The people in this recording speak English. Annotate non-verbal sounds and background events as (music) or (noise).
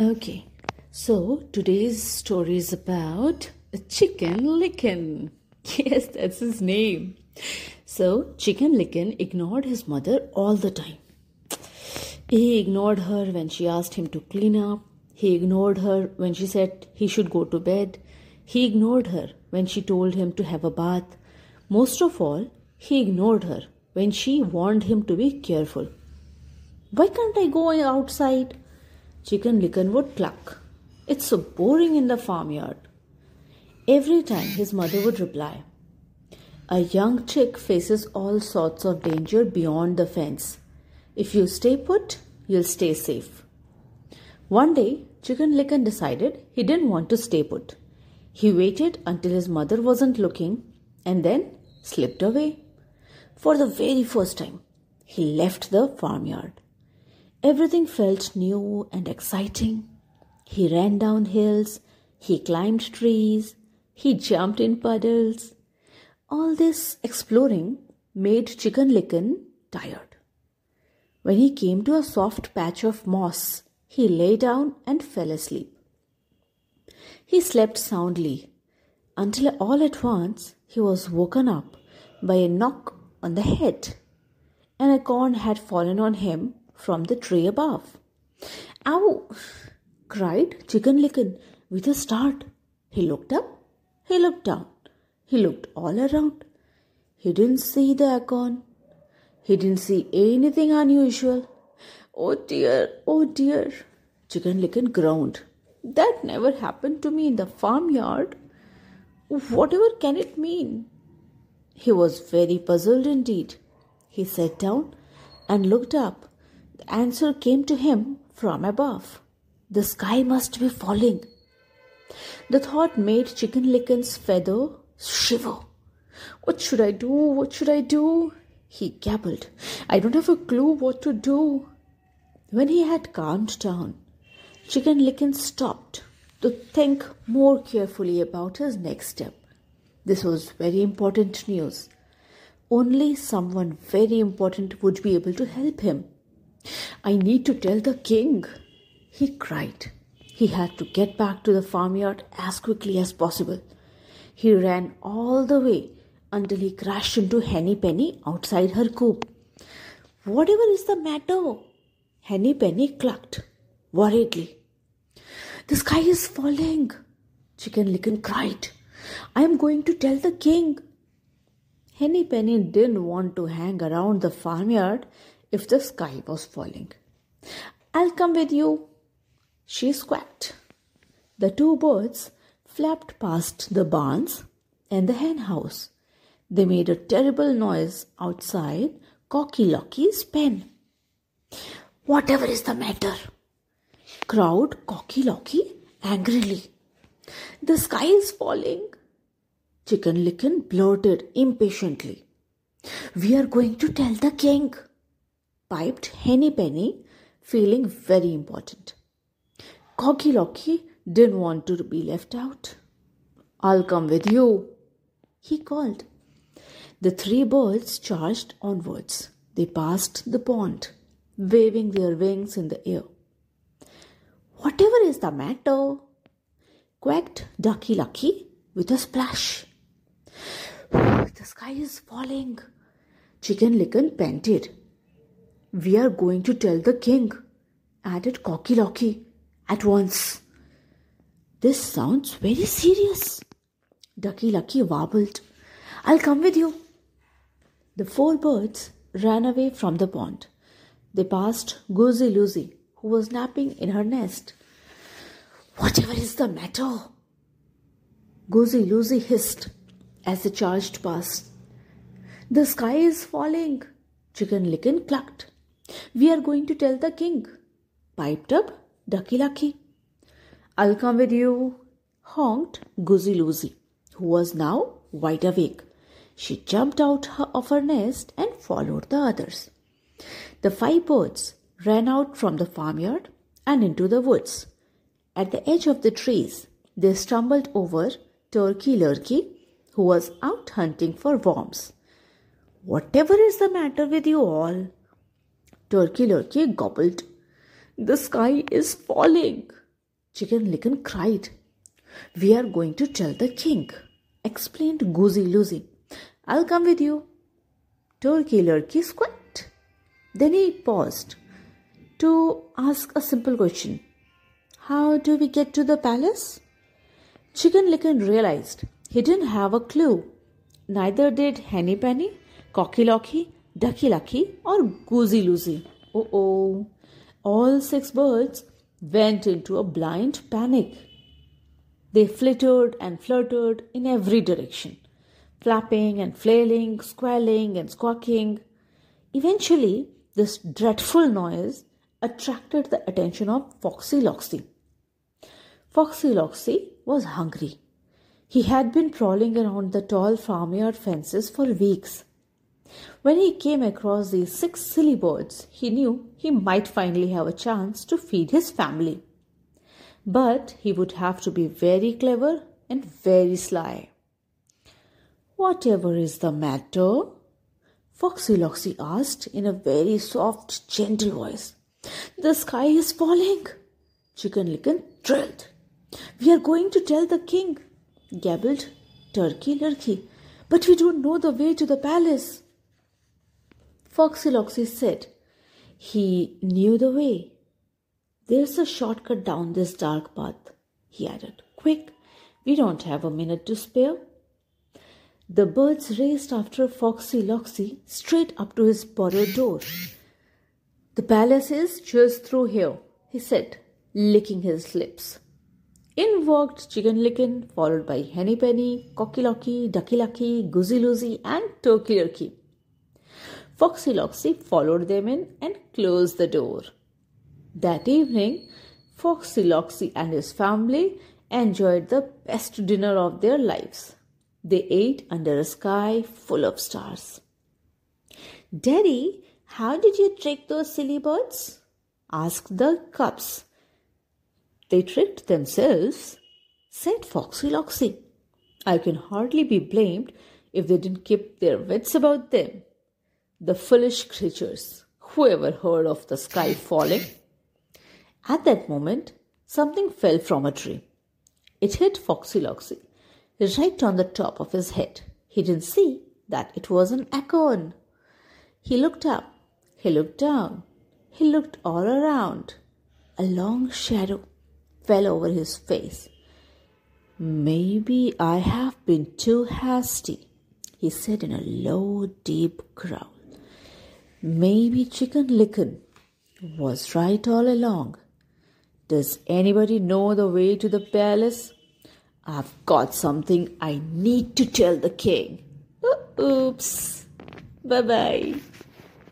Okay, so today's story is about a chicken Licken. (laughs) Yes, that's his name. So, Chicken Licken ignored his mother all the time. He ignored her when she asked him to clean up. He ignored her when she said he should go to bed. He ignored her when she told him to have a bath. Most of all, he ignored her when she warned him to be careful. Why can't I go outside? Chicken Licken would cluck. It's so boring in the farmyard. Every time his mother would reply, A young chick faces all sorts of danger beyond the fence. If you stay put, you'll stay safe. One day, Chicken Licken decided he didn't want to stay put. He waited until his mother wasn't looking and then slipped away. For the very first time, he left the farmyard. Everything felt new and exciting. He ran down hills, he climbed trees, he jumped in puddles. All this exploring made Chicken Licken tired. When he came to a soft patch of moss, he lay down and fell asleep. He slept soundly until all at once he was woken up by a knock on the head. And an acorn had fallen on him from the tree above. Ow! cried Chicken Licken with a start. He looked up, he looked down, he looked all around. He didn't see the acorn. He didn't see anything unusual. Oh dear, oh dear, Chicken Licken groaned. That never happened to me in the farmyard. Whatever can it mean? He was very puzzled indeed. He sat down and looked up the answer came to him from above. The sky must be falling. The thought made Chicken Licken's feather shiver. What should I do? What should I do? He gabbled. I don't have a clue what to do. When he had calmed down, Chicken Licken stopped to think more carefully about his next step. This was very important news. Only someone very important would be able to help him. I need to tell the king, he cried. He had to get back to the farmyard as quickly as possible. He ran all the way until he crashed into Henny Penny outside her coop. Whatever is the matter? Henny Penny clucked worriedly. The sky is falling, Chicken Licken cried. I am going to tell the king. Henny Penny didn't want to hang around the farmyard if the sky was falling. I'll come with you, she squawked. The two birds flapped past the barns and the hen house. They made a terrible noise outside Cocky Locky's pen. Whatever is the matter? crowed Cocky Locky angrily. The sky is falling. Chicken Licken blurted impatiently. We are going to tell the king piped Henny Penny, feeling very important. Cocky Locky didn't want to be left out. I'll come with you, he called. The three birds charged onwards. They passed the pond, waving their wings in the air. Whatever is the matter? quacked Ducky Lucky with a splash. the sky is falling. Chicken Licken panted. We are going to tell the king, added Cocky Locky at once. This sounds very serious. Ducky Lucky warbled. I'll come with you. The four birds ran away from the pond. They passed Goosey Loosey, who was napping in her nest. Whatever is the matter? Goosey Loosey hissed as they charged past. The sky is falling, Chicken Licken clucked. We are going to tell the king, piped up Ducky Lucky. I'll come with you, honked Goosey Loosey, who was now wide awake. She jumped out of her nest and followed the others. The five birds ran out from the farmyard and into the woods. At the edge of the trees, they stumbled over Turkey Lurkey, who was out hunting for worms. Whatever is the matter with you all? Turkey Lurkey gobbled. The sky is falling, Chicken Licken cried. We are going to tell the king, explained Goosey Loosey. I'll come with you. Turkey Lurkey squat. Then he paused to ask a simple question How do we get to the palace? Chicken Licken realized he didn't have a clue. Neither did Henny Penny, Cocky Locky, Ducky Lucky, or Goosey Loosey. Oh oh. All six birds went into a blind panic. They flittered and fluttered in every direction, flapping and flailing, squalling and squawking. Eventually, this dreadful noise attracted the attention of Foxy Loxy. Foxy Loxy was hungry. He had been prowling around the tall farmyard fences for weeks. When he came across these six silly birds, he knew he might finally have a chance to feed his family. But he would have to be very clever and very sly. Whatever is the matter? Foxy Loxy asked in a very soft, gentle voice. The sky is falling. Chicken Licken thrilled. We are going to tell the king, gabbled Turkey Lurkey. But we don't know the way to the palace. Foxy Loxy said he knew the way. There's a shortcut down this dark path, he added. Quick, we don't have a minute to spare. The birds raced after Foxy Loxy straight up to his burrow door. The palace is just through here, he said, licking his lips. In walked Chicken Licken, followed by Henny Penny, Cocky Locky, Ducky Lucky, Goosey Loosey, and Turkey Lurkey. Foxy followed them in and closed the door. That evening, Foxy and his family enjoyed the best dinner of their lives. They ate under a sky full of stars. Daddy, how did you trick those silly birds? asked the cubs. They tricked themselves, said Foxy. I can hardly be blamed if they didn't keep their wits about them. The foolish creatures, who ever heard of the sky falling? At that moment, something fell from a tree. It hit Foxy Loxy right on the top of his head. He didn't see that it was an acorn. He looked up, he looked down, he looked all around. A long shadow fell over his face. Maybe I have been too hasty, he said in a low, deep growl. Maybe Chicken Licken was right all along. Does anybody know the way to the palace? I've got something I need to tell the king. Uh, oops. Bye bye.